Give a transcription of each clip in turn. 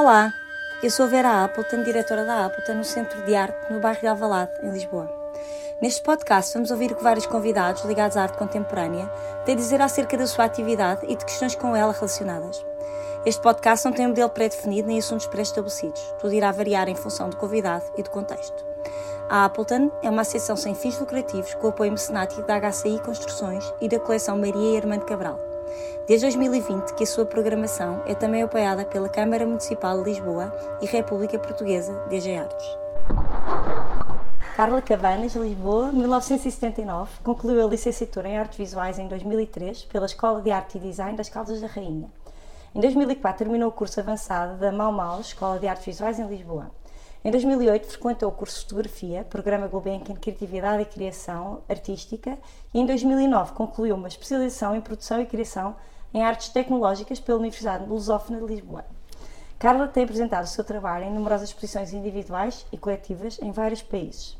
Olá, eu sou Vera Appleton, diretora da Appleton no Centro de Arte no bairro de Alvalade, em Lisboa. Neste podcast vamos ouvir o que vários convidados ligados à arte contemporânea têm a dizer acerca da sua atividade e de questões com ela relacionadas. Este podcast não tem um modelo pré-definido nem assuntos pré-estabelecidos. Tudo irá variar em função do convidado e do contexto. A Appleton é uma associação sem fins lucrativos com apoio mecenático da HCI Construções e da coleção Maria e Armando Cabral. Desde 2020 que a sua programação é também apoiada pela Câmara Municipal de Lisboa e República Portuguesa DG Artes. Carla Cabanas, Lisboa, 1979, concluiu a licenciatura em Artes Visuais em 2003 pela Escola de Arte e Design das Caldas da Rainha. Em 2004 terminou o curso avançado da Mau Mau Escola de Artes Visuais em Lisboa. Em 2008 frequentou o curso de Fotografia, Programa Gulbenkian Criatividade e Criação Artística e em 2009 concluiu uma especialização em Produção e Criação em Artes Tecnológicas pela Universidade Lusófona de Lisboa. Carla tem apresentado o seu trabalho em numerosas exposições individuais e coletivas em vários países.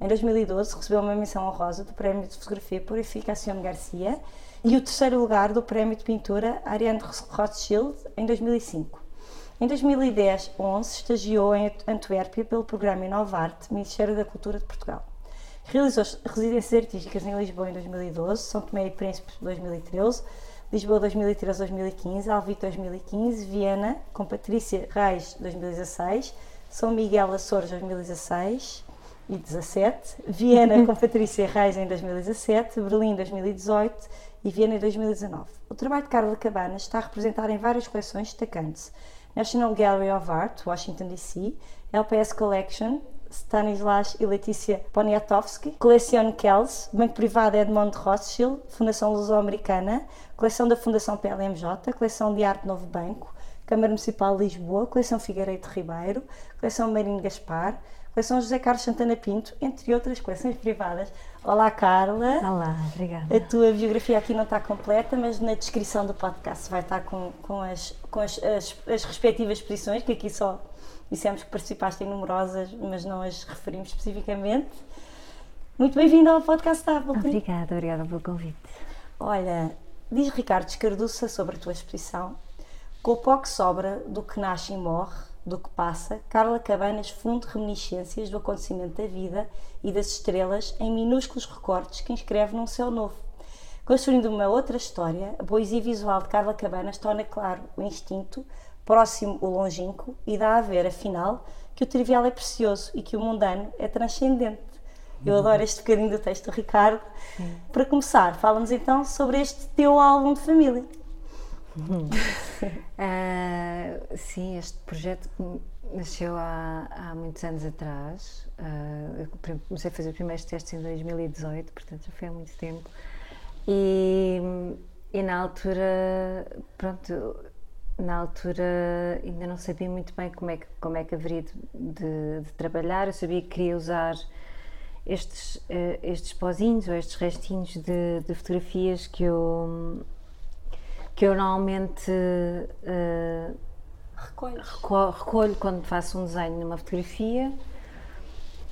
Em 2012 recebeu uma menção honrosa do Prémio de Fotografia Purificación Garcia e o terceiro lugar do Prémio de Pintura Ariane Rothschild em 2005. Em 2010-11 estagiou em Antuérpia pelo programa Inovarte, Ministério da Cultura de Portugal. Realizou residências artísticas em Lisboa em 2012, São Tomé e Príncipe 2013, Lisboa 2013-2015, Alvito 2015, Viena com Patrícia Reis 2016, São Miguel Açores 2016 e 17, Viena com Patrícia Reis em 2017, Berlim 2018 e Viena em 2019. O trabalho de Carla Cabanas está representado em várias coleções destacantes National Gallery of Art, Washington DC, LPS Collection, Stanislas e Letícia Poniatowski, Coleção Kells, Banco Privado Edmond Rothschild, Fundação Luso-Americana, Coleção da Fundação PLMJ, Coleção de Arte Novo Banco, Câmara Municipal de Lisboa, Coleção Figueiredo Ribeiro, Coleção Marinho Gaspar, Coleção José Carlos Santana Pinto, entre outras coleções privadas. Olá, Carla. Olá, obrigada. A tua biografia aqui não está completa, mas na descrição do podcast vai estar com, com, as, com as, as, as respectivas exposições, que aqui só dissemos que participaste em numerosas, mas não as referimos especificamente. Muito bem-vinda ao podcast da Apple. Obrigada, obrigada pelo convite. Olha, diz Ricardo Escarduça sobre a tua exposição. Com o pó que sobra do que nasce e morre, do que passa, Carla Cabanas funde reminiscências do acontecimento da vida e das estrelas em minúsculos recortes que inscreve num céu novo. Construindo uma outra história, a poesia visual de Carla Cabanas torna claro o instinto, próximo o longínquo e dá a ver, afinal, que o trivial é precioso e que o mundano é transcendente. Eu adoro este bocadinho do texto do Ricardo. Para começar, fala-nos então sobre este teu álbum de família uh, sim, este projeto nasceu há, há muitos anos atrás. Uh, eu comecei a fazer os primeiros testes em 2018, portanto já foi há muito tempo. E, e na altura, pronto, na altura ainda não sabia muito bem como é que, como é que haveria de, de, de trabalhar. Eu sabia que queria usar estes, uh, estes pozinhos ou estes restinhos de, de fotografias que eu que eu normalmente uh, recolho, recolho quando faço um desenho numa fotografia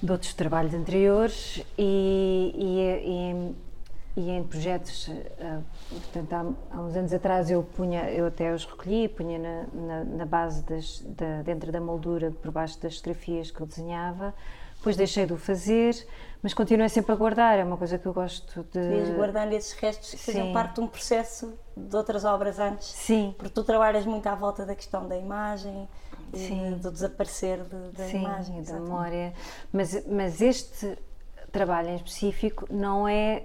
de outros trabalhos anteriores e, e, e, e em projetos, uh, portanto, há, há, uns anos atrás eu punha, eu até os recolhi, punha na, na, na base, das, da, dentro da moldura, por baixo das fotografias que eu desenhava, depois deixei de o fazer, mas continuei sempre a guardar, é uma coisa que eu gosto de. Ias guardando esses restos que Sim. faziam parte de um processo de outras obras antes. Sim. Porque tu trabalhas muito à volta da questão da imagem, Sim. do desaparecer de, da Sim, imagem. da memória. Mas, mas este trabalho em específico não é.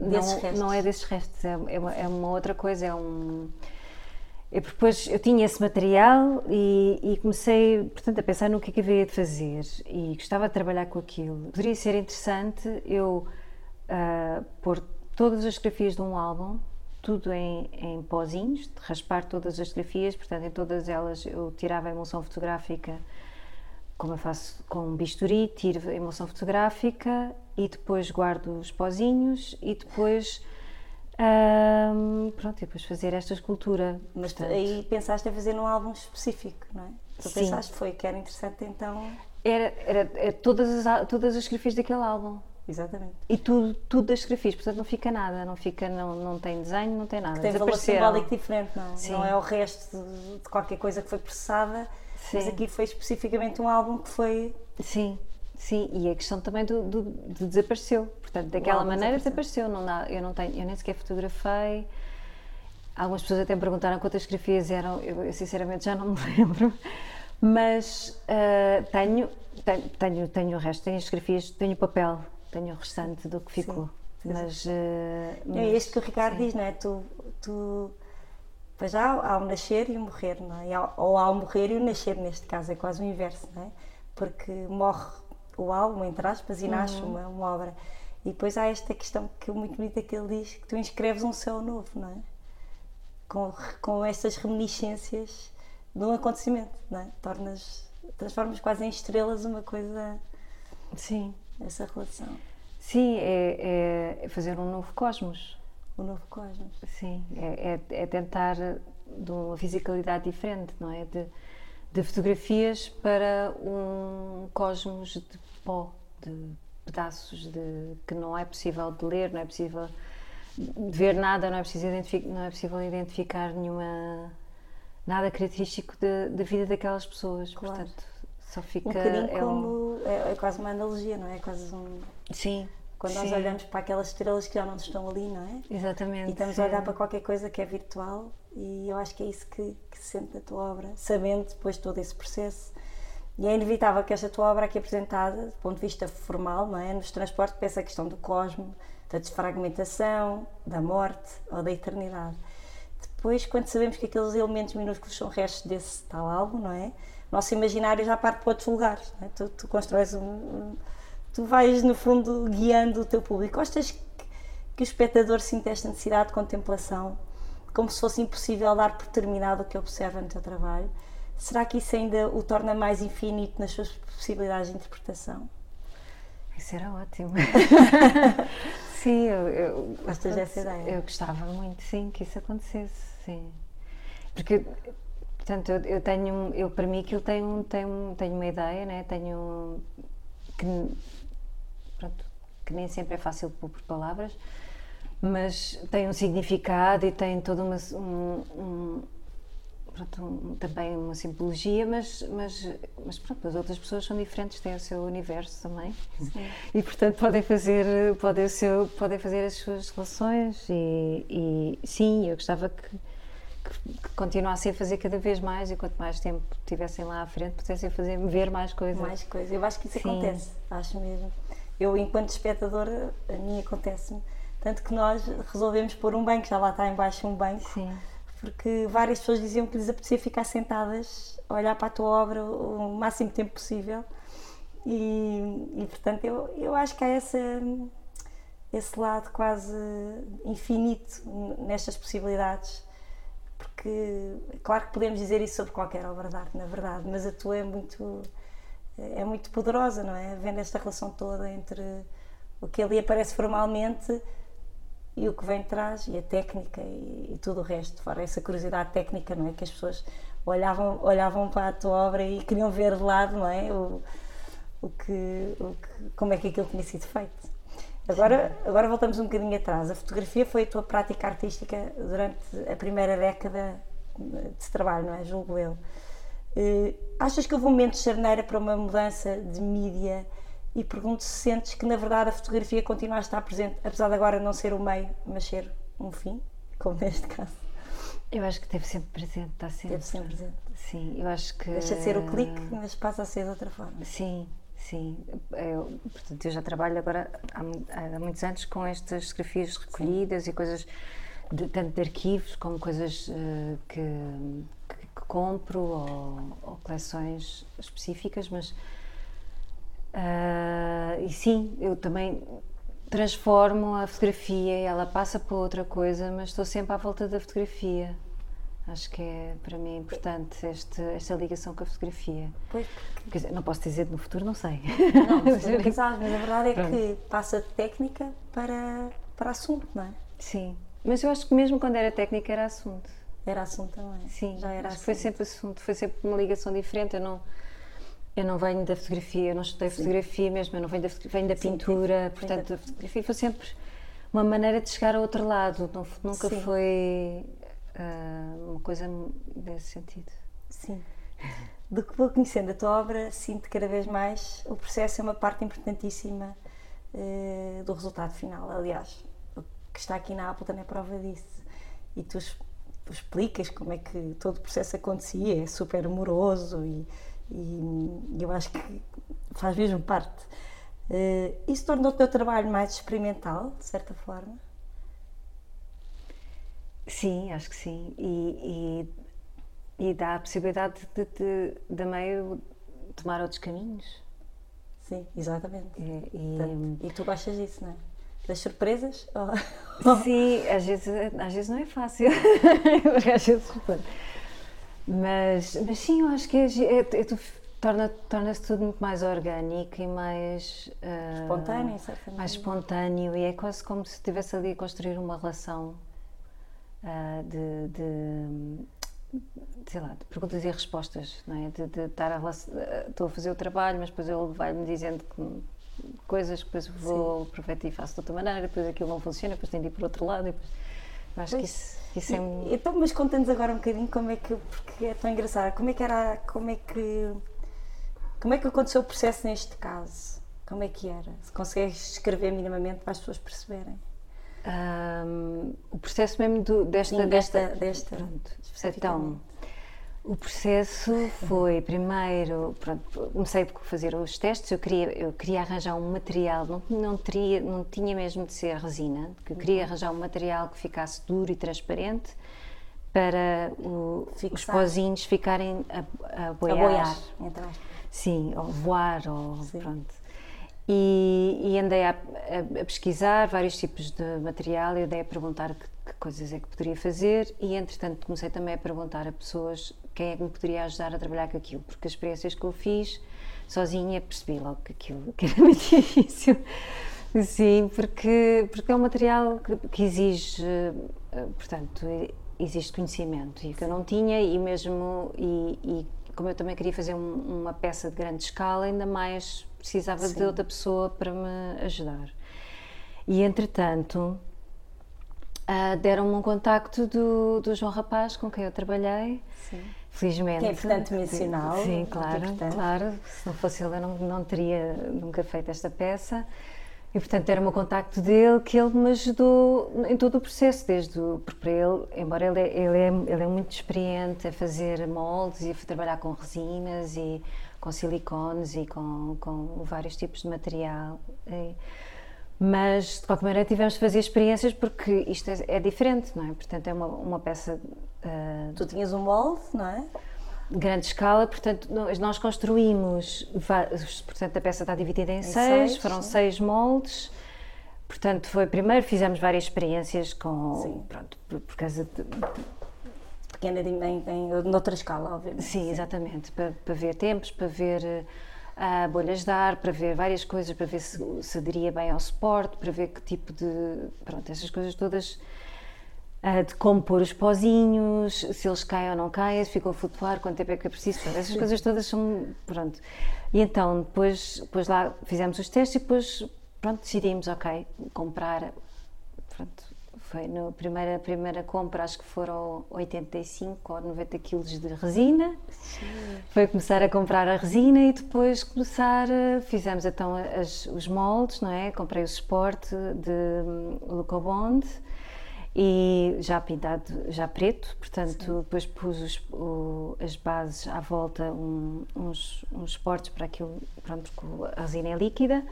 Desses não, restos. não é desses restos, é, é, uma, é uma outra coisa, é um eu depois eu tinha esse material e, e, comecei, portanto, a pensar no que é que haveria de fazer e gostava de trabalhar com aquilo. Poderia ser interessante eu uh, pôr todas as fotografias de um álbum, tudo em, em pozinhos, raspar todas as fotografias, portanto, em todas elas eu tirava a emulsão fotográfica, como eu faço com bisturi, tiro a emulsão fotográfica e depois guardo os pozinhos e depois um, pronto, e depois fazer esta escultura. Mas portanto, aí pensaste em fazer num álbum específico, não é? Tu sim. pensaste foi que era interessante então. Era, era, era, todas, as, todas as fotografias daquele álbum. Exatamente. E tudo, tudo das fotografias, portanto não fica nada, não fica, não, não tem desenho, não tem nada. Tem valor simbólico diferente, não é? Sim. Não é o resto de, de qualquer coisa que foi processada, mas Sim. aqui foi especificamente um álbum que foi. Sim, sim, e a questão também do, do, do desapareceu. Portanto, daquela álbum maneira desapareceu. Não dá, eu não tenho, eu nem sequer fotografei. Algumas pessoas até me perguntaram quantas fotografias eram, eu, eu sinceramente já não me lembro. Mas ah, tenho, tenho, tenho, tenho o resto, tenho as fotografias, tenho o papel, tenho o restante do que ficou. Mas, ah, É mas- isto que o Ricardo sim. diz, não é? Tu, tu pois já há o nascer e o morrer, não é? Há- Ou há o morrer e o nascer, neste caso, é quase o inverso, não é? Porque morre o álbum, entre aspas, e nasce Uhum. uma, uma obra. E depois há esta questão que é muito bonita que ele diz, que tu inscreves um céu novo, não é? Com, com estas reminiscências de um acontecimento, não é? Tornas, transformas quase em estrelas uma coisa, Sim, essa relação, sim é, é fazer um novo cosmos. o novo cosmos. Sim, é, é, é tentar de uma fisicalidade diferente, não é? De, de fotografias para um cosmos de pó, de pedaços de, que não é possível de ler, não é possível de ver nada, não é, preciso não é possível identificar nenhuma nada característico da- da vida daquelas pessoas. Claro. Portanto, só fica. Um bocadinho é um- como. É, é quase uma analogia, não é? É quase um. Sim. Quando nós sim, olhamos para aquelas estrelas que já não estão ali, não é? Exatamente. E estamos a olhar para qualquer coisa que é virtual e eu acho que é isso que, que se sente na tua obra, sabendo depois todo esse processo. E é inevitável que esta tua obra aqui apresentada, do ponto de vista formal, não é? nos transportes, pensa a questão do cosmo, da desfragmentação, da morte ou da eternidade. Depois, quando sabemos que aqueles elementos minúsculos são restos desse tal álbum, não é? Nosso imaginário já parte para outros lugares. Não é? tu, tu constróis um, um- Tu vais, no fundo, guiando o teu público. Gostas que, que o espectador sinta esta necessidade de contemplação, como se fosse impossível dar por terminado o que observa no teu trabalho? Será que isso ainda o torna mais infinito nas suas possibilidades de interpretação? Isso era ótimo. sim, eu, eu, Gostas dessa ideia? Eu gostava muito, sim, que isso acontecesse, sim. Porque, portanto, eu, eu tenho, eu para mim aquilo tem, um, tem, um, tenho uma ideia, né? tenho que, pronto, que nem sempre é fácil pôr por palavras, mas tem um significado e tem toda uma, um, um- pronto, um- também uma simbologia, mas, mas, mas pronto, as outras pessoas são diferentes, têm o seu universo também. E portanto podem fazer, podem, seu, podem fazer as suas relações e, e sim, eu gostava que, que, que continuassem a fazer cada vez mais e quanto mais tempo tivessem lá à frente, pudessem fazer ver mais coisas. Mais coisa. Eu acho que isso Sim. acontece, acho mesmo. Eu, enquanto espectadora, a mim acontece-me. Tanto que nós resolvemos pôr um banco, já lá está embaixo um banco, Sim, porque várias pessoas diziam que lhes apetecia ficar sentadas, a olhar para a tua obra o máximo tempo possível. E, e, portanto, eu, eu acho que há essa, esse lado quase infinito nestas possibilidades. Porque, claro que podemos dizer isso sobre qualquer obra de arte, na verdade, mas a tua é muito, é muito poderosa, não é? Vendo esta relação toda entre o que ali aparece formalmente e o que vem de trás, e a técnica e, e tudo o resto, fora essa curiosidade técnica, não é? Que as pessoas olhavam, olhavam para a tua obra e queriam ver de lado, não é? O, o que, o que, como é que aquilo tinha sido feito. Agora, agora voltamos um bocadinho atrás. A fotografia foi a tua prática artística durante a primeira década de trabalho, não é? Julgo eu. Eh, achas que houve um momento de charneira para uma mudança de mídia e pergunto se sentes que na verdade a fotografia continua a estar presente, apesar de agora não ser o meio, mas ser um fim, como neste caso. eu acho que teve sempre presente, está sempre. Teve sempre presente. Sim, eu acho que. Deixa de ser o clique, mas passa a ser de outra forma. Sim, sim. Eu, portanto, eu já trabalho agora há, há muitos anos com estas fotografias recolhidas e coisas, de, tanto de arquivos como coisas eh, que, que- compro ou, ou coleções específicas, mas. ah, e sim, eu também transformo a fotografia e ela passa para outra coisa, mas estou sempre à volta da fotografia. Acho que é para mim importante este, esta ligação com a fotografia. Pois, Quer dizer, não posso dizer no futuro, não sei. não, mas mas a verdade é Pronto. que passa de técnica para, para assunto, não é? Sim, mas eu acho que mesmo quando era técnica era assunto. Era assunto também. Sim, já era que foi assunto. sempre assunto, foi sempre uma ligação diferente. Eu não, Eu não venho da fotografia, eu não estudei Sim. fotografia mesmo, eu não venho da, venho da Sim, pintura, portanto, a fotografia foi sempre uma maneira de chegar ao outro lado, não, nunca Sim. foi uh, uma coisa desse sentido. Sim. Do que vou conhecendo a tua obra, sinto cada vez mais o processo é uma parte importantíssima uh, do resultado final. Aliás, o que está aqui na Apple também é prova disso. E tu explicas como é que todo o processo acontecia, é super amoroso e e, eu acho que faz mesmo parte. Uh, isso torna o teu trabalho mais experimental, de certa forma? Sim, acho que sim. E, e, e dá a possibilidade de, de, de meio tomar outros caminhos. Sim, exatamente. E, e, e tu gostas disso, não é? Das surpresas? Sim, às vezes, às vezes não é fácil. às vezes, mas, mas sim, eu acho que é, é, é torna, torna-se tudo muito mais orgânico e mais uh, espontâneo, certamente. mais espontâneo e é quase como se estivesse ali a construir uma relação uh, de, de, sei lá, de perguntas e respostas, não é? De, de estar a estou a fazer o trabalho, mas depois ele vai-me dizendo que, coisas que depois vou aproveitar e faço de outra maneira, depois aquilo não funciona, depois tenho de ir por outro lado. Depois, acho pois. que isso isso é... Então, mas conta-nos agora um bocadinho como é que, porque é tão engraçado, como é que era, como é que, como é que aconteceu o processo neste caso? Como é que era? Se consegues escrever minimamente para as pessoas perceberem? Um, o processo mesmo do, desta, Sim, desta, desta, pronto, então, o processo foi primeiro, pronto, comecei a fazer os testes, eu queria, eu queria arranjar um material, não, não, teria, não tinha mesmo de ser resina, eu queria uhum. arranjar um material que ficasse duro e transparente para o, os pozinhos ficarem a, a boiar. A boiar, então. Sim, ou voar, ou Sim. pronto. E, e andei a, a, a, pesquisar vários tipos de material e andei a perguntar que, que coisas é que poderia fazer e entretanto comecei também a perguntar a pessoas quem é que me poderia ajudar a trabalhar com aquilo, porque as experiências que eu fiz sozinha percebi logo que aquilo que era muito difícil. Sim, porque, porque é um material que, que exige, eh, portanto, existe conhecimento e que eu não tinha e mesmo, e, e como eu também queria fazer um, uma peça de grande escala, ainda mais precisava Sim. de outra pessoa para me ajudar. E entretanto, uh, deram-me um contacto do, do João Rapaz, com quem eu trabalhei. Sim felizmente. Que é importante mencionar. Sim, claro, claro. Se não fosse ele, eu não, não teria nunca feito esta peça. E, portanto, era o meu contacto dele que ele me ajudou em todo o processo, desde o, porque para ele, embora ele, é, ele, é, ele é muito experiente a fazer moldes e a trabalhar com resinas e com silicones e com, com vários tipos de material. E, mas, de qualquer maneira, tivemos de fazer experiências porque isto é, é diferente, não é? Portanto, é uma, uma peça Uh, tu tinhas um molde, não é? Grande escala, portanto, nós construímos, portanto, a peça está dividida em, em seis, seis, foram sim. seis moldes. Portanto, foi primeiro fizemos várias experiências com, sim. pronto, por, por causa de, pequena em, em, noutra escala, obviamente. Sim, exatamente, para, para ver tempos, para ver uh, bolhas de ar, para ver várias coisas, para ver se, se aderia bem ao suporte, para ver que tipo de. Pronto, essas coisas todas uh, de como pôr os pozinhos, se eles caem ou não caem, se ficam a flutuar, quanto tempo é que é preciso. Pronto, essas coisas todas são. Pronto. E então, depois, depois lá fizemos os testes e depois, pronto, decidimos, ok, comprar. Pronto, foi na primeira, primeira compra, acho que foram 85 ou 90 quilos de resina. Sim. Foi começar a comprar a resina e depois começar, fizemos então as, os moldes, não é? Comprei o suporte de um, Lucobond e já pintado, já preto, portanto Sim. depois pus os, o, as bases à volta, um, uns, uns suportes para aquilo, pronto, porque a resina é líquida.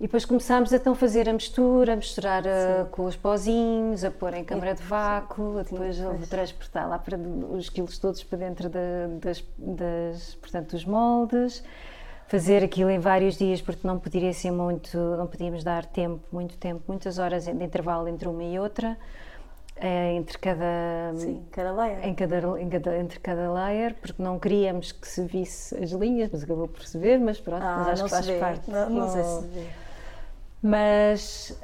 E depois começámos então a fazer a mistura, a misturar a, eh, com os pozinhos, a pôr em câmara de vácuo, a depois a transportar lá para os quilos todos para dentro das, das, portanto, dos moldes fazer aquilo em vários dias porque não poderia ser muito, não podíamos dar tempo, muito tempo, muitas horas de intervalo entre uma e outra, eh, entre cada, Sim, cada layer. Em cada, em cada, entre cada layer, porque não queríamos que se visse as linhas, mas acabou por se ver, mas pronto, ah, mas acho que faz vê. parte. Não, não, sei se vê. Mas,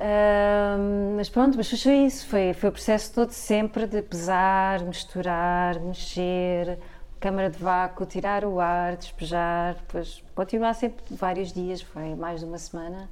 mas pronto, mas foi isso, foi, foi o processo todo sempre de pesar, misturar, mexer, câmara de vácuo, tirar o ar, despejar, depois continuar sempre vários dias, foi mais de uma semana.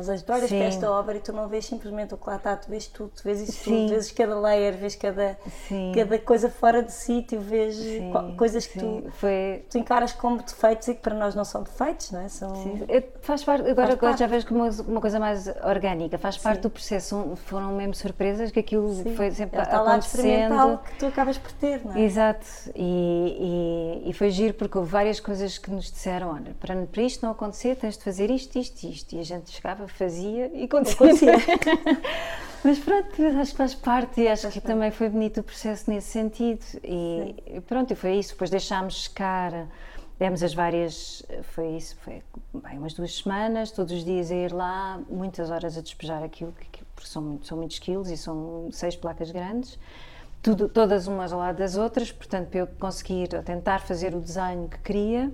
Ou seja, tu olhas Sim. para esta obra e tu não vês simplesmente o que lá está, tu vês tudo, tu vês isso tudo, vês cada layer, vês cada, Sim. cada coisa fora de sítio, vês Sim, co- coisas que tu, Foi, tu encaras como defeitos e que para nós não são defeitos, não é? São, Sim, eu- faz parte, agora, Faz agora já vejo como uma, uma coisa mais orgânica, faz parte do processo, foram mesmo surpresas que aquilo foi sempre Ele está lá acontecendo. que tu acabas por ter, não é? Exato, e, e, e foi giro porque houve várias coisas que nos disseram: olha, para, para isto não acontecer, tens de fazer isto, isto, isto. E a gente chegava, fazia e acontecia. Mas pronto, acho que faz parte e acho Faz que parte. também foi bonito o processo nesse sentido. E e pronto, e foi isso. Depois deixámos secar, demos as várias. Foi isso, foi bem, umas duas semanas, todos os dias a ir lá, muitas horas a despejar aquilo, que- que- porque são, são muitos quilos e são seis placas grandes. Tudo, todas umas ao lado das outras, portanto, para eu conseguir tentar fazer o desenho que queria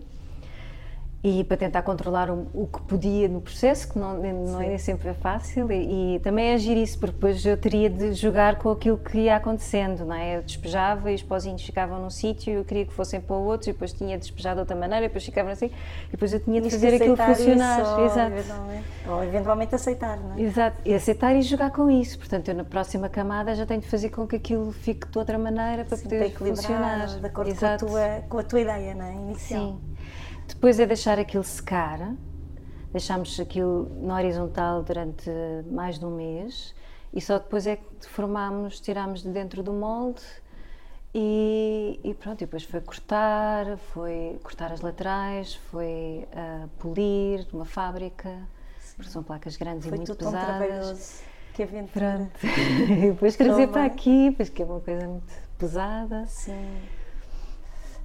e para tentar controlar o, o que podia no processo, que não, não é sempre fácil, e, e também agir isso, porque depois eu teria de jogar com aquilo que ia acontecendo, não é? Eu despejava e os pozinhos ficavam num sítio, eu queria que fossem para o outro, e depois tinha de despejar de outra maneira, e depois ficavam assim, e depois eu tinha de fazer aquilo funcionar. isso, Exato. eventualmente- Ou eventualmente aceitar, não é? Exato, e aceitar e jogar com isso. Portanto, eu na próxima camada já tenho de fazer com que aquilo fique de outra maneira para Sim, poder para equilibrar, funcionar. de acordo com a, tua, com a tua ideia, não é? Inicial. Sim. Depois é deixar aquilo secar. Deixámos aquilo na horizontal durante mais de um mês e só depois é que deformámos, tirámos de dentro do molde e, e pronto, e depois foi cortar, foi cortar as laterais, foi ah, polir numa fábrica, porque são placas grandes Foi e muito tudo tão pesadas. trabalhoso. Que aventura. Pronto. e depois trazer para aqui, pois que é uma coisa muito pesada. Sim.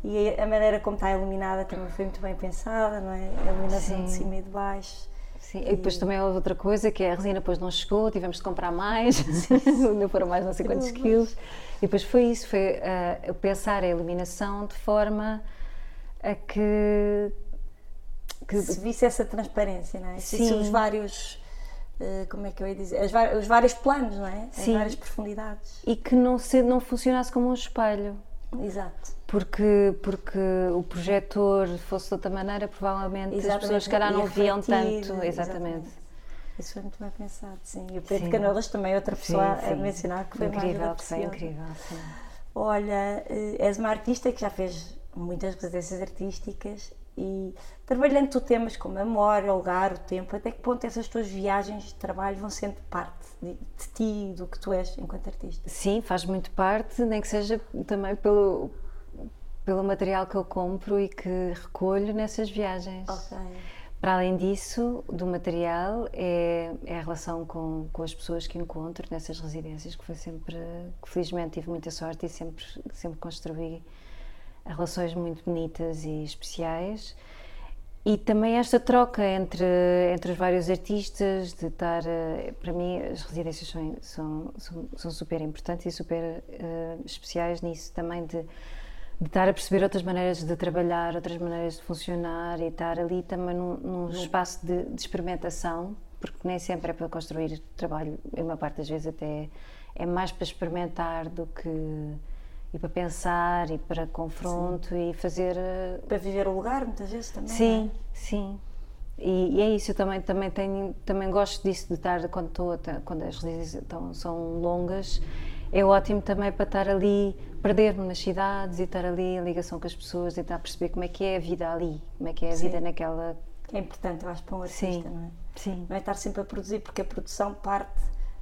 E a maneira como está iluminada também foi muito bem pensada, não é? A iluminação de Sim. cima e de baixo. Sim, e depois também houve outra coisa que é a resina depois não chegou, tivemos de comprar mais, não foram mais não sei quantos quilos. E depois foi isso, foi ah, pensar a iluminação de forma a que, que Se visse essa transparência, não é? Se Sim. os vários. eh, Como é que eu ia dizer? As os vários planos, não é? As Sim. várias profundidades. e que não, se, não funcionasse como um espelho. Exato. Porque, porque o projetor fosse de outra maneira, provavelmente as pessoas, se calhar, não ia viam tanto. Exatamente. Isso foi muito bem pensado, sim. E o Pedro Sim. Canelas também outra pessoa Sim, a sim. mencionar que foi incrível, que foi incrível. Sim. Olha, eh, és uma artista que já fez muitas residências artísticas e trabalhando tu temas como a memória, o lugar, o tempo, até que ponto essas tuas viagens de trabalho vão sendo parte de, ti, do que tu és enquanto artista? Sim, faz muito parte, nem que seja também pelo, pelo material que eu compro e que recolho nessas viagens. Ok. Para além disso, do material, é, é a relação com, com as pessoas que encontro nessas residências, que foi sempre, que felizmente tive muita sorte e sempre, sempre construí relações muito bonitas e especiais. E também esta troca entre, entre os vários artistas, de estar. eh, Para mim, as residências são, são, são, são super importantes e super eh, especiais nisso também, de, de estar a perceber outras maneiras de trabalhar, outras maneiras de funcionar e estar ali também num, num espaço de, de experimentação, porque nem sempre é para construir trabalho, a maior parte das vezes até é mais para experimentar do que. E para pensar e para confronto e fazer. eh, Para viver o lugar, muitas vezes também. Sim, sim. E, e é isso, eu também, também, tenho, também gosto disso de estar, quando, estou, a quando as residências estão, são longas, é ótimo também para estar ali, perder-me nas cidades e estar ali em ligação com as pessoas, tentar perceber como é que é a vida ali, como é que é a Sim. vida naquela. é? É importante, eu acho, para um artista, Sim. não é? Sim. Não é estar sempre a produzir, porque a produção parte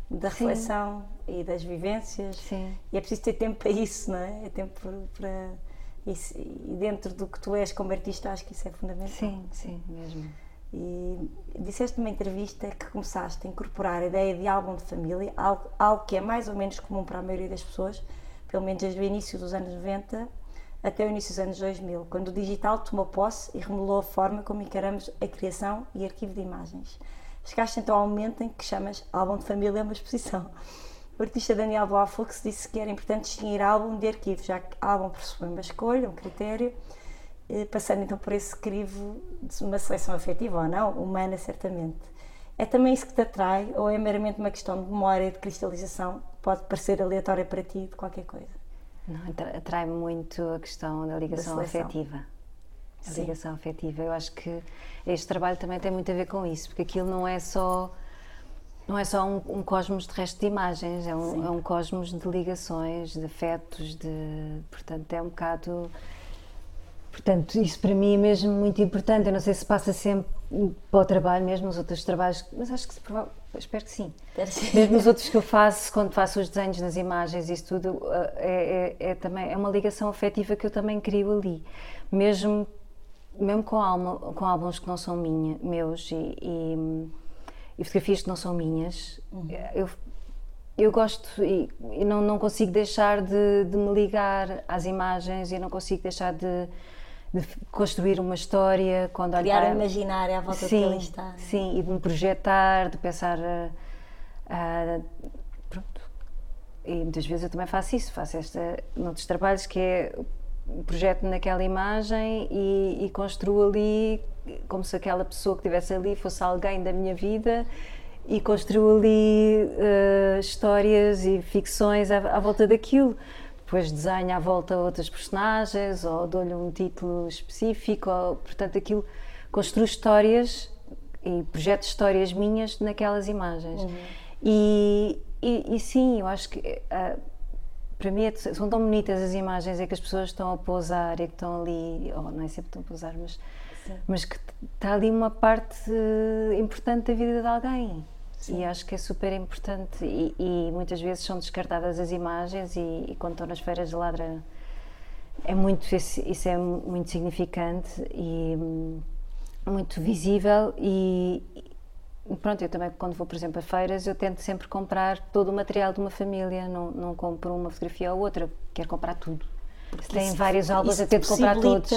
da Sim. reflexão e das vivências. Sim. E é preciso ter tempo para isso, não é? É tempo para. Isso, e dentro do que tu és como artista, acho que isso é fundamental. Sim, sim, mesmo. E disseste numa entrevista que começaste a incorporar a ideia de álbum de família, algo, algo que é mais ou menos comum para a maioria das pessoas, pelo menos desde o início dos anos 90 até o início dos anos 2000, quando o digital tomou posse e remodelou a forma como encaramos a criação e arquivo de imagens. Chegaste então ao momento em que chamas álbum de família uma exposição. O artista Daniel Boafux disse que era importante distinguir álbum de arquivo, já que álbum pressupõe uma escolha, um critério, eh, passando então por esse crivo de uma seleção afetiva ou não, humana certamente. É também isso que te atrai ou é meramente uma questão de memória e de cristalização? Pode parecer aleatória para ti de qualquer coisa. Não, atrai-me muito a questão da ligação da afetiva. A Sim. ligação afetiva. Eu acho que este trabalho também tem muito a ver com isso, porque aquilo não é só não é só um, um cosmos de resto de imagens, é um, é um cosmos de ligações, de afetos, de portanto é um bocado Portanto, isso para mim é mesmo muito importante. Eu não sei se passa sempre para o trabalho, mesmo nos outros trabalhos, mas acho que se prova... espero que sim. Mesmo nos outros que eu faço, quando faço os desenhos nas imagens, isso tudo eh, é, é, é, também é uma ligação afetiva que eu também crio ali, mesmo mesmo com, alma, com álbuns que não são minha, meus e, e, e fotografias que não são minhas, uhum. eu eu gosto e, e, não, não consigo deixar de, de, me ligar às imagens e não consigo deixar de, de construir uma história quando criar para... um imaginário à volta sim, do que ali está sim e de me projetar de pensar uh, pronto e muitas vezes eu também faço isso faço esta noutros trabalhos que é projeto naquela imagem e, e construo ali como se aquela pessoa que estivesse ali fosse alguém da minha vida e construo ali uh, histórias e ficções à, à volta daquilo depois desenho à volta outras personagens ou dou-lhe um título específico, ou, portanto aquilo construo histórias e projeto histórias minhas naquelas imagens. Uhum. E, e, e, sim, eu acho que uh, para mim é, são tão bonitas as imagens é que as pessoas estão a pousar e que estão ali, ou não é sempre estão a pousar, mas, mas que está ali uma parte importante da vida de alguém. Sim. E acho que é super importante e, e, muitas vezes são descartadas as imagens e, e quando estão nas feiras de ladra é muito isso é muito significante e hum, muito visível e pronto, eu também quando vou por exemplo a feiras eu tento sempre comprar todo o material de uma família, não, não compro uma fotografia ou outra, quero comprar tudo. Porque tem vários álbuns, eu tento comprar todos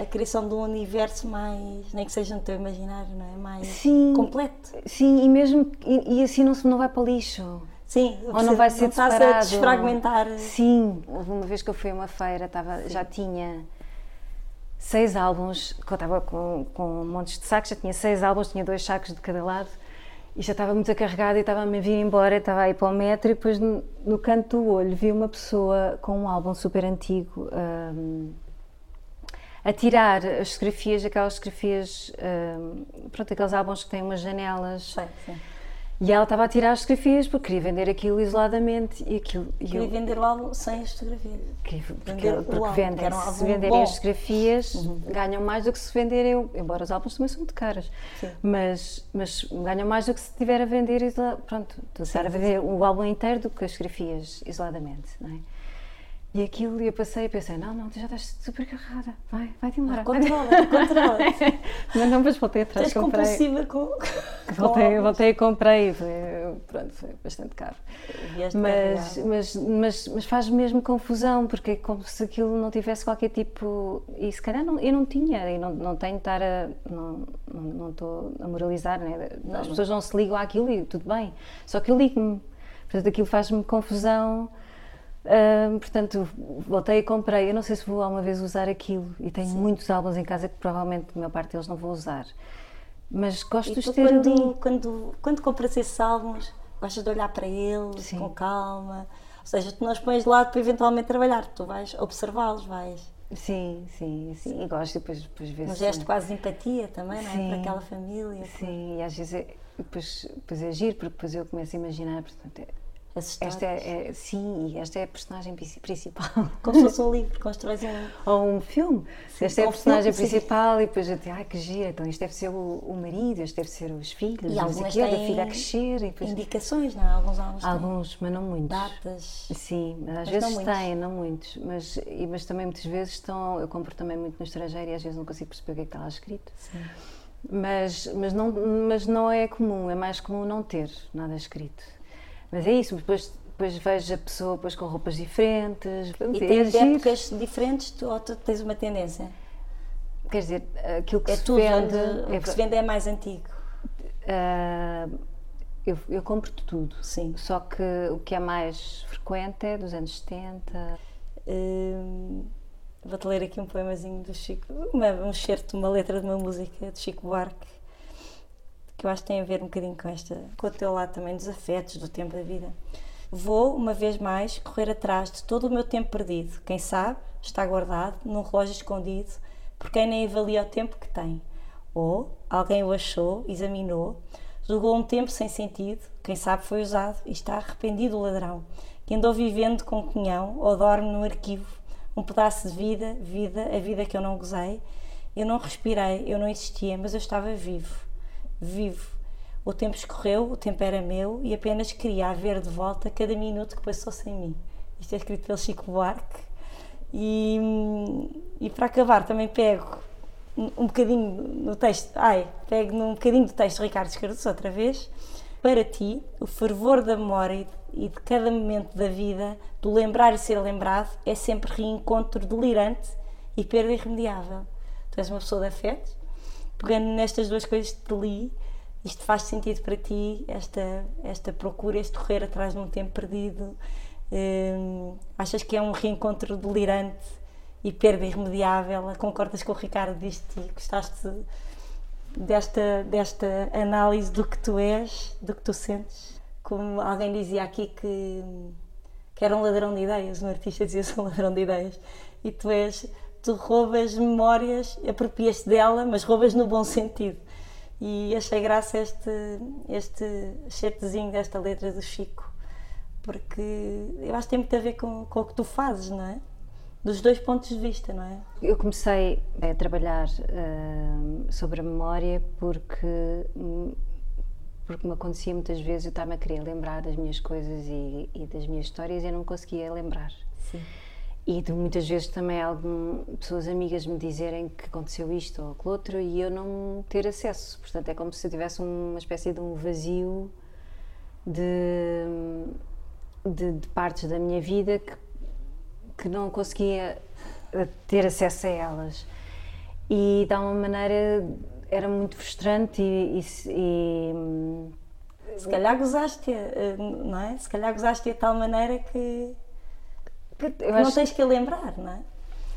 a criação de um universo mais, nem que seja no teu imaginário, não é? Mais sim, completo. Sim, e mesmo, e, e assim não, não vai para o lixo. Sim, ou não vai ser não separado. a desfragmentar. Sim, houve uma vez que eu fui a uma feira, estava, já tinha seis álbuns, eu estava com, com montes de sacos, já tinha seis álbuns, tinha dois sacos de cada lado e já estava muito carregada e estava-me a vir embora, estava a ir para o metro e depois no, no canto do olho vi uma pessoa com um álbum super antigo, um, a tirar as fotografias, aquelas fotografias, uh, pronto, aqueles álbuns que têm umas janelas. Sim, sim. E ela estava a tirar as fotografias porque queria vender aquilo isoladamente e aquilo. E queria eu, vender o álbum sem as fotografias. Queria, porque, porque vendem, um se venderem bom. as fotografias, uhum. ganham mais do que se venderem, embora os álbuns também são muito caros, mas, mas ganham mais do que se estiver a vender, pronto, estar a vender o álbum inteiro do que as fotografias isoladamente, não é? E aquilo, eu passei e pensei, não, não, tu já estás super carregada, vai, vai-te embora. Controla, controla. Mas não, mas voltei atrás, Estás comprei. compulsiva com... Voltei, voltei e comprei, foi, pronto, foi bastante caro. Mas, mas, mas, mas faz mesmo confusão, porque é como se aquilo não tivesse qualquer tipo... E se calhar não, eu não tinha, e não, não tenho de estar a... Não, não, não estou a moralizar, né? As pessoas não se ligam àquilo e tudo bem, só que eu ligo-me. Portanto, aquilo faz-me confusão portanto, voltei e comprei. Eu não sei se vou alguma vez usar aquilo e tenho Sim. muitos álbuns em casa que provavelmente a maior parte deles não vou usar. Mas gosto de ter quando, ali. Quando, quando compras esses álbuns, gostas de olhar para eles Sim. com calma. Ou seja, tu não os pões de lado para eventualmente trabalhar, tu vais observá-los, vais. Sim, sim, sim. E gosto depois, depois ver Um gesto quase de empatia também, não é? Para aquela família. Sim, e às vezes é, depois, depois é giro, porque depois eu começo a imaginar, portanto, esta é, é, sim, esta é a personagem principal. Como se fosse um livro, constróis um. Ou um filme. Sim, esta é a personagem filme, principal sim. e depois digo, ai que gira, então isto deve ser o, o marido, isto deve ser os filhos, e algumas filha a crescer. Depois... Indicações, não é? Alguns álbuns Alguns, mas não muitos. Datas. Sim, mas às mas vezes não têm, não muitos. Mas, e, mas também muitas vezes estão. Eu compro também muito no estrangeiro e às vezes não consigo perceber o que é que está lá escrito. Sim. Mas, mas, não, mas não é comum, é mais comum não ter nada escrito. Mas é isso, depois depois vejo a pessoa depois com roupas diferentes. E tens épocas diferentes tu, ou tu tens uma tendência? Quer dizer, aquilo que é se tudo vende. Onde, é, o que se vende é mais antigo. Uh, eu, eu compro tudo. Sim. Só que o que é mais frequente é dos anos 70. Uh, Vou-te ler aqui um poemazinho do Chico, uma, um certo, uma letra de uma música de Chico Buarque, que eu acho que tem a ver um bocadinho com esta, com o teu lado também dos afetos, do tempo da vida. Vou, uma vez mais, correr atrás de todo o meu tempo perdido. Quem sabe está guardado num relógio escondido por quem nem avalia o tempo que tem. Ou alguém o achou, examinou, julgou um tempo sem sentido, quem sabe foi usado e está arrependido o ladrão, que andou vivendo com cunhão ou dorme no arquivo, um pedaço de vida, vida, a vida que eu não gozei. Eu não respirei, eu não existia, mas eu estava vivo, vivo. O tempo escorreu, o tempo era meu e apenas queria haver de volta cada minuto que passou sem mim. Isto é escrito pelo Chico Buarque. E, e para acabar, também pego um bocadinho no texto, ai, pego num bocadinho do texto de Ricardo Escardos outra vez. Para ti, o fervor da memória e de cada momento da vida, do lembrar e ser lembrado, é sempre reencontro delirante e perda irremediável. Tu és uma pessoa de afetos, pegando nestas duas coisas que te li, isto faz sentido para ti, esta, esta procura, este correr atrás de um tempo perdido? Hum, achas que é um reencontro delirante e perda irremediável? Concordas com o Ricardo disto e gostaste desta, desta análise do que tu és, do que tu sentes? Como alguém dizia aqui que, que era um ladrão de ideias, um artista dizia um ladrão de ideias, e tu és, tu roubas memórias, aproprias-te dela, mas roubas no bom sentido. E achei graça este, este chatzinho desta letra do Chico, porque eu acho que tem muito a ver com, com o que tu fazes, não é? Dos dois pontos de vista, não é? Eu comecei a trabalhar uh, sobre a memória porque, porque me acontecia muitas vezes eu estava a querer lembrar das minhas coisas e, e das minhas histórias e eu não conseguia lembrar. Sim. E de muitas vezes também algumas pessoas amigas me dizerem que aconteceu isto ou aquilo outro e eu não ter acesso. Portanto, é como se eu tivesse uma espécie de um vazio de, de, de partes da minha vida que, que não conseguia ter acesso a elas. E de alguma maneira era muito frustrante e, e, e se calhar gozaste, eh, não é? Se calhar gozaste de tal maneira que eu não tens que lembrar, não é?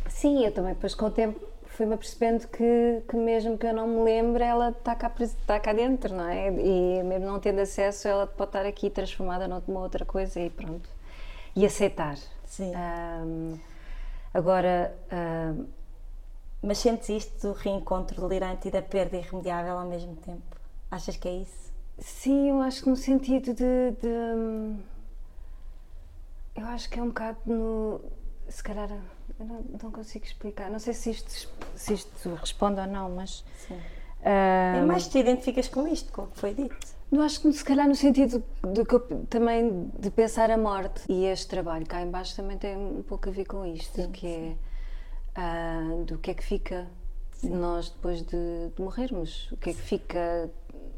Sim, eu também, depois com o tempo fui-me apercebendo que, que mesmo que eu não me lembre, ela está cá, está cá dentro, não é? E mesmo não tendo acesso, ela pode estar aqui transformada numa outra coisa e pronto. E aceitar. Sim. Um, agora. Um, Mas sentes isto do reencontro delirante e da perda irremediável ao mesmo tempo? Achas que é isso? Sim, eu acho que no sentido de, de eu acho que é um bocado no. Se calhar. Eu não, não consigo explicar. Não sei se isto, se isto responde ou não, mas. Sim. Uh, é mais te identificas com isto, com o que foi dito. Eu acho que se calhar no sentido de eu, também de pensar a morte e este trabalho cá embaixo também tem um pouco a ver com isto, sim, que sim. é uh, do que é que fica sim. de nós depois de, de, morrermos, o que é que fica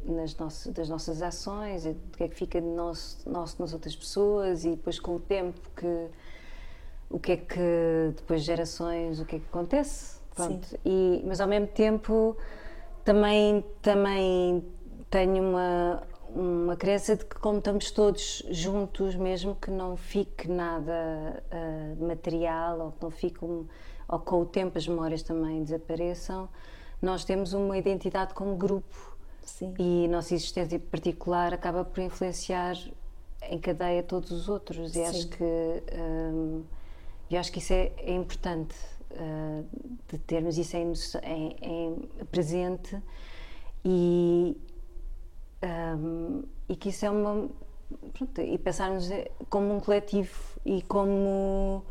nas nossas, das nossas ações, o que é que fica de nosso, nosso nas outras pessoas e depois com o tempo que o que é que depois gerações o que é que acontece? Pronto. E mas ao mesmo tempo também também tenho uma uma crença de que como estamos todos juntos mesmo que não fique nada uh, material ou que não fique um, ou com o tempo as memórias também desapareçam nós temos uma identidade como grupo Sim. E a nossa existência particular acaba por influenciar em cadeia todos os outros. E Sim. acho que hum, eu acho que isso é, é importante uh, de termos isso em, em, em presente e, um, e que isso é uma pronto, e pensarmos como um coletivo e como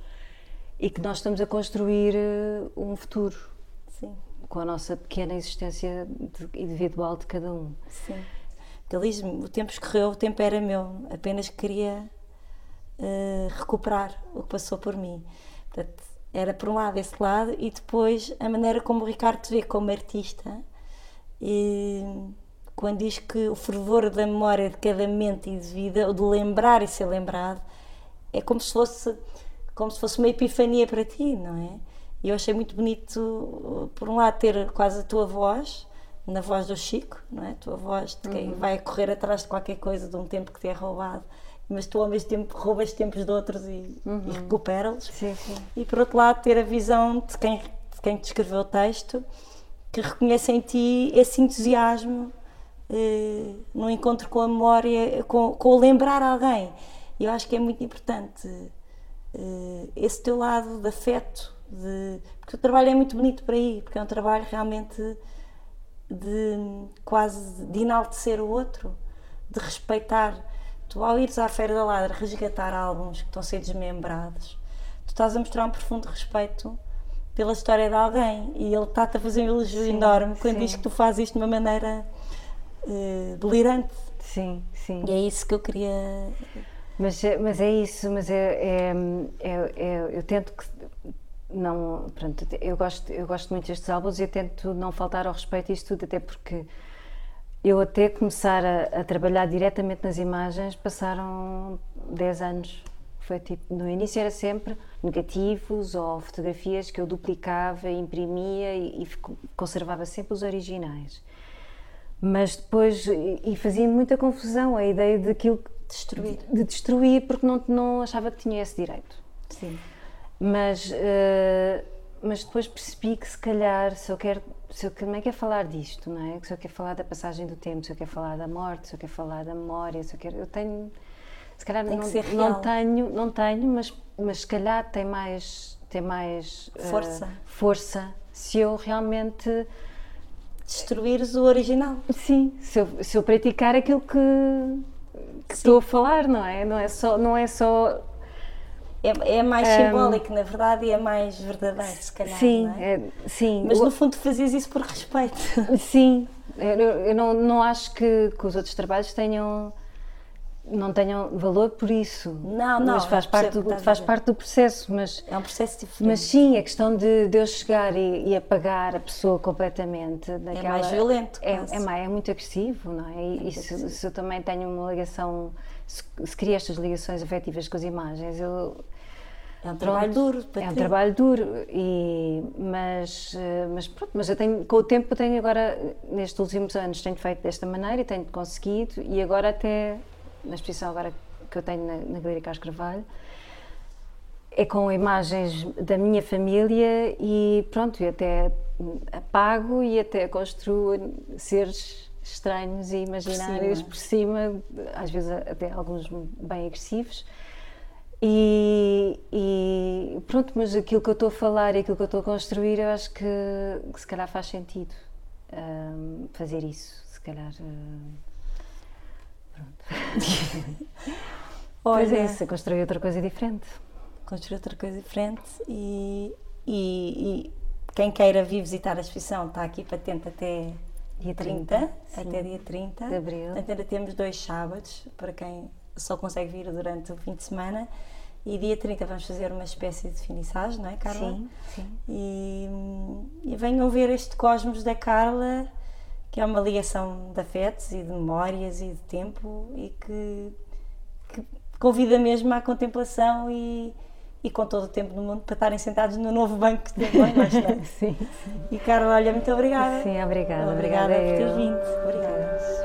e que nós estamos a construir uh, um futuro. Com a nossa pequena existência individual de cada um. Sim. Ele diz o tempo escorreu, o tempo era meu, apenas queria uh, recuperar o que passou por mim. Portanto, era por um lado esse lado e depois a maneira como o Ricardo vê como artista e quando diz que o fervor da memória de cada momento e de vida, ou de lembrar e ser lembrado, é como se fosse como se fosse uma epifania para ti, não é? E eu achei muito bonito, por um lado, ter quase a tua voz, na voz do Chico, não é? A tua voz de quem uhum. vai correr atrás de qualquer coisa de um tempo que te é roubado, mas tu ao mesmo tempo roubas tempos de outros e, uhum. e recupera-los. E por outro lado, ter a visão de quem, de quem te escreveu o texto, que reconhece em ti esse entusiasmo eh, no encontro com a memória, com, com o lembrar alguém. E eu acho que é muito importante uh, esse teu lado de afeto, de, porque o trabalho é muito bonito para aí, porque é um trabalho realmente de quase de enaltecer o outro, de respeitar. Tu, ao ires à Feira da Ladra resgatar álbuns que estão a ser desmembrados, tu estás a mostrar um profundo respeito pela história de alguém e ele está-te a fazer um elogio sim, enorme quando sim. diz que tu fazes isto de uma maneira uh, delirante. Sim, sim. E é isso que eu queria. Mas, mas é isso, mas é, é, é, é eu tento que não, pronto, eu gosto, eu gosto muito destes álbuns e tento não faltar ao respeito isto tudo, até porque eu até começar a, a trabalhar diretamente nas imagens passaram 10 anos. Foi tipo, no início era sempre negativos ou fotografias que eu duplicava, imprimia e, e conservava sempre os originais. Mas depois, e fazia muita confusão a ideia daquilo destruir. De, de destruir porque não, não achava que tinha esse direito. Sim. Mas, uh, mas depois percebi que se calhar, se eu quero, se eu também quero falar disto, não é? Se eu quero falar da passagem do tempo, se eu quero falar da morte, se eu quero falar da memória, se eu quero, eu tenho, se calhar não, não tenho, não tenho, mas, mas se calhar tem mais, tem mais eh, força. Uh, força se eu realmente destruires o original. Sim, se eu, se eu praticar aquilo que, que estou a falar, não é? Não é só, não é só é, é mais um, simbólico, na verdade, e é mais verdadeiro, se calhar. Sim, é? É, sim. Mas no fundo fazias isso por respeito. Sim, eu, eu não, não acho que, que os outros trabalhos tenham não tenham valor por isso. Não, não. Mas faz, parte do, faz parte do processo. Mas, é um processo diferente. Mas sim, a questão de, de eu chegar e, e apagar a pessoa completamente. Daquela, é mais violento. É, é, mais, é muito agressivo, não é? E, é se, se, eu também tenho uma ligação, se, se crio estas ligações afetivas com as imagens, eu é um trabalho duro. é um trabalho duro, e, mas, eh, mas pronto, mas eu tenho, com o tempo eu tenho agora, nestes últimos anos, tenho feito desta maneira e tenho conseguido, e agora até, na exposição agora que eu tenho na, na Galeria Carlos Carvalho, é com imagens da minha família e pronto, e até apago e até construo seres estranhos e imaginários por cima, por cima às vezes até alguns bem agressivos, e, e, pronto, mas aquilo que eu estou a falar e aquilo que eu estou a construir, eu acho que, que se calhar faz sentido um, fazer isso. Se calhar. Uh, pronto. Olha, pois é isso, construir outra coisa diferente. Construir outra coisa diferente e, e, e quem queira vir visitar a exposição está aqui patente até dia 30, 30 até dia 30 de abril. Ainda temos dois sábados para quem só consegue vir durante o fim de semana. E dia 30 vamos fazer uma espécie de finissagem, não é, Carla? Sim, sim. E, e venham ver este Cosmos da Carla, que é uma ligação de afetos e de memórias e de tempo e que, que convida mesmo à contemplação e, e com todo o tempo do mundo para estarem sentados no novo banco de não é? sim, sim. E Carla, olha, muito obrigada. Sim, obrigada. Obrigada, obrigada por teres vindo. Obrigada.